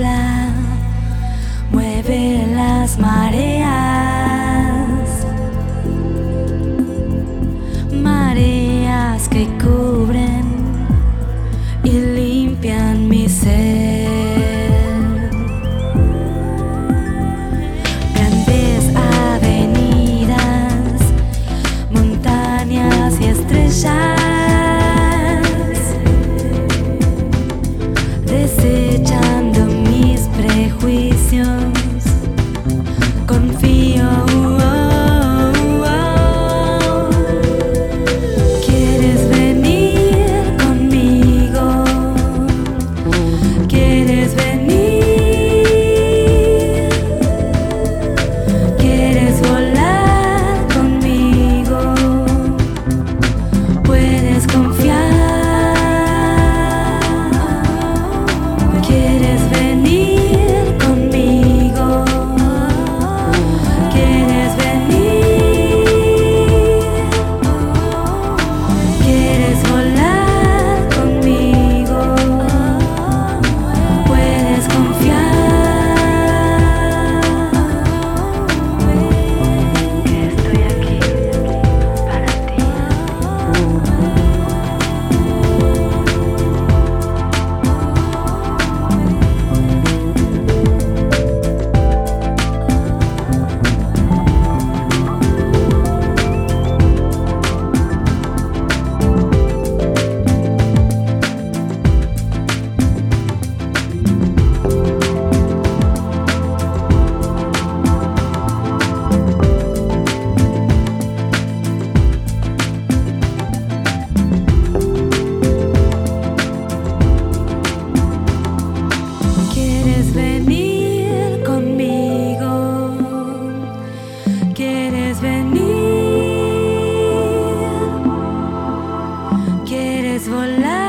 blah es volar.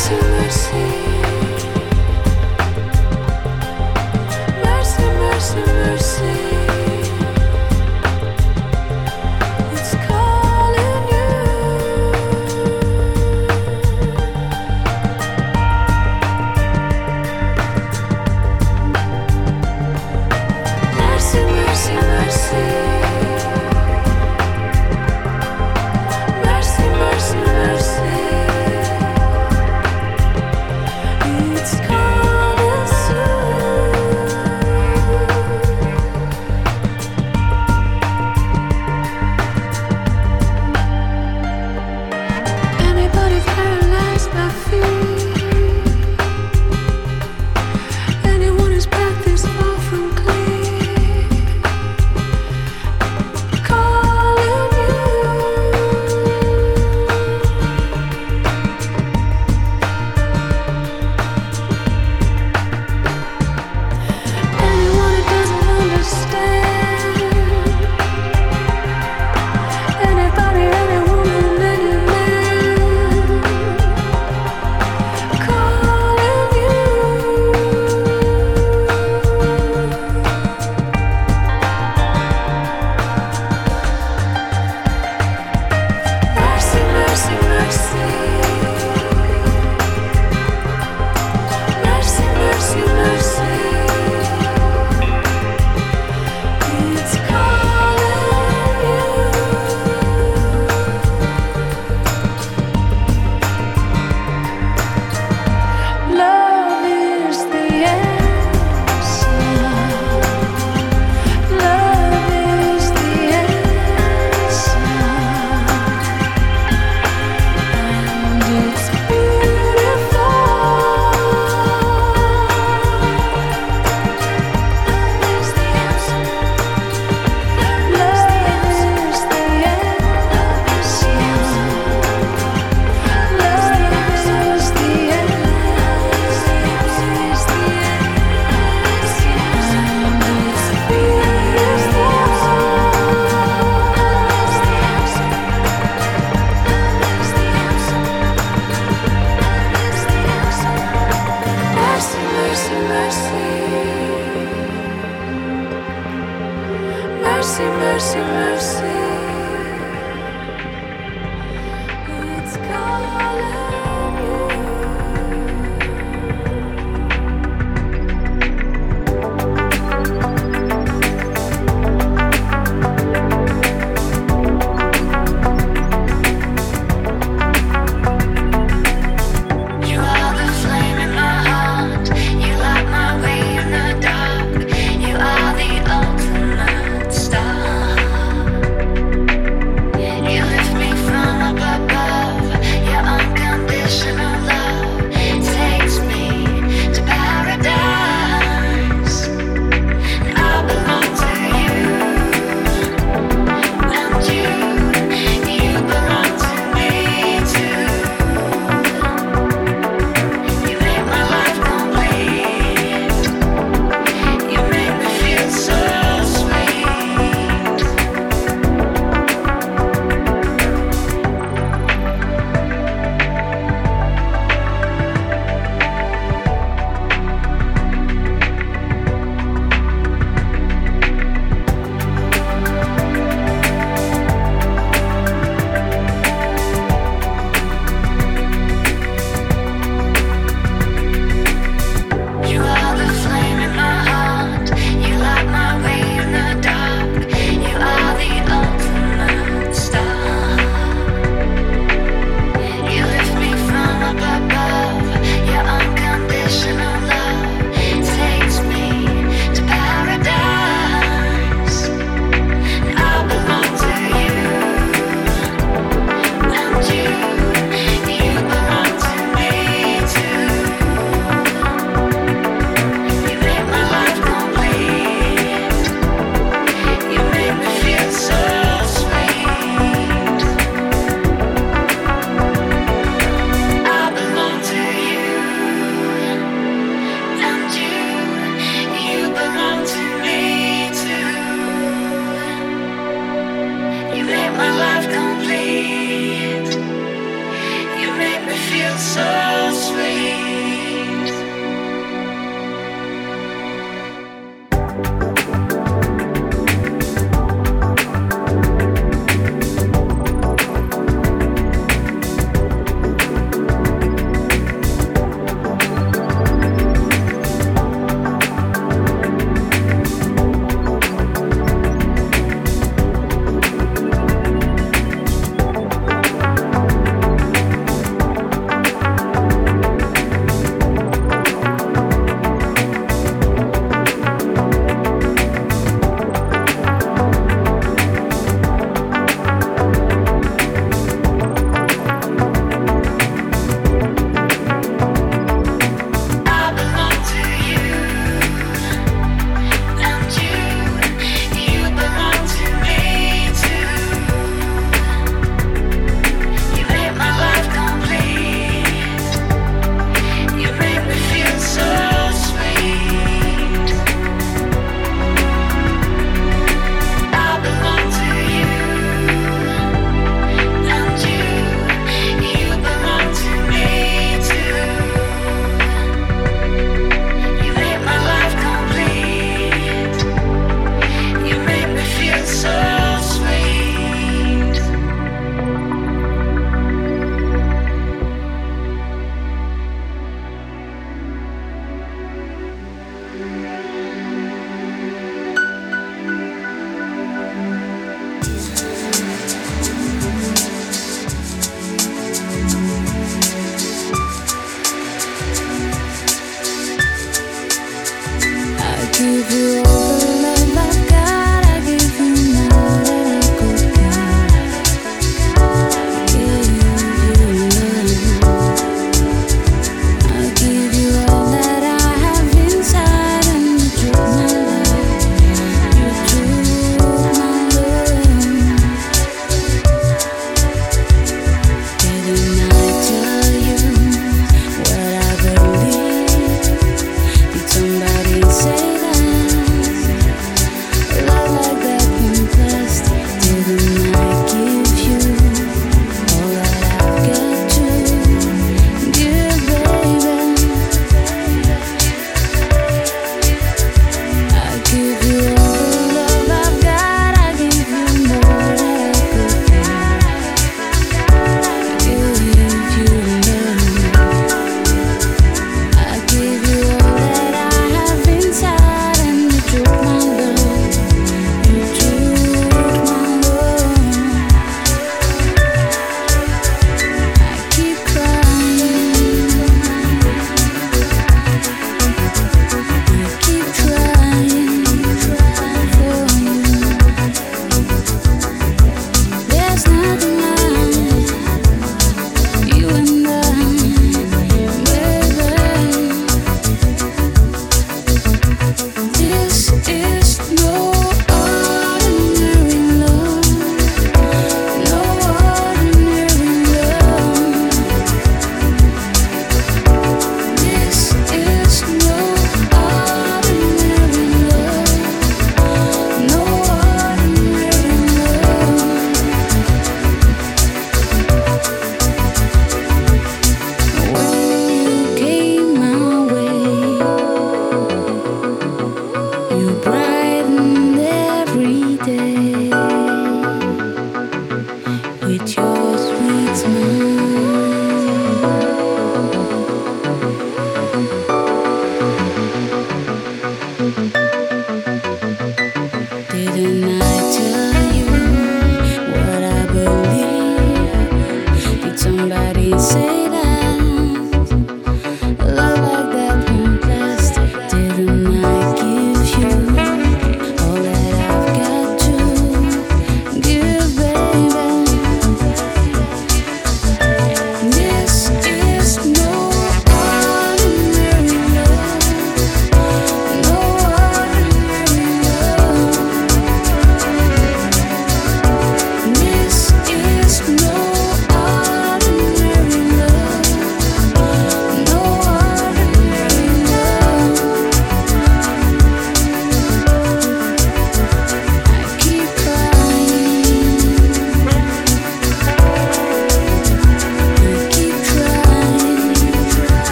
Mercy, mercy,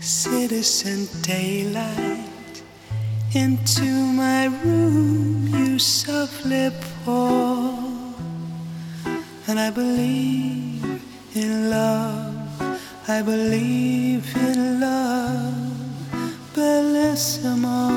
citizen daylight, into my room you softly pour, and I believe in love, I believe in love, bellissimo,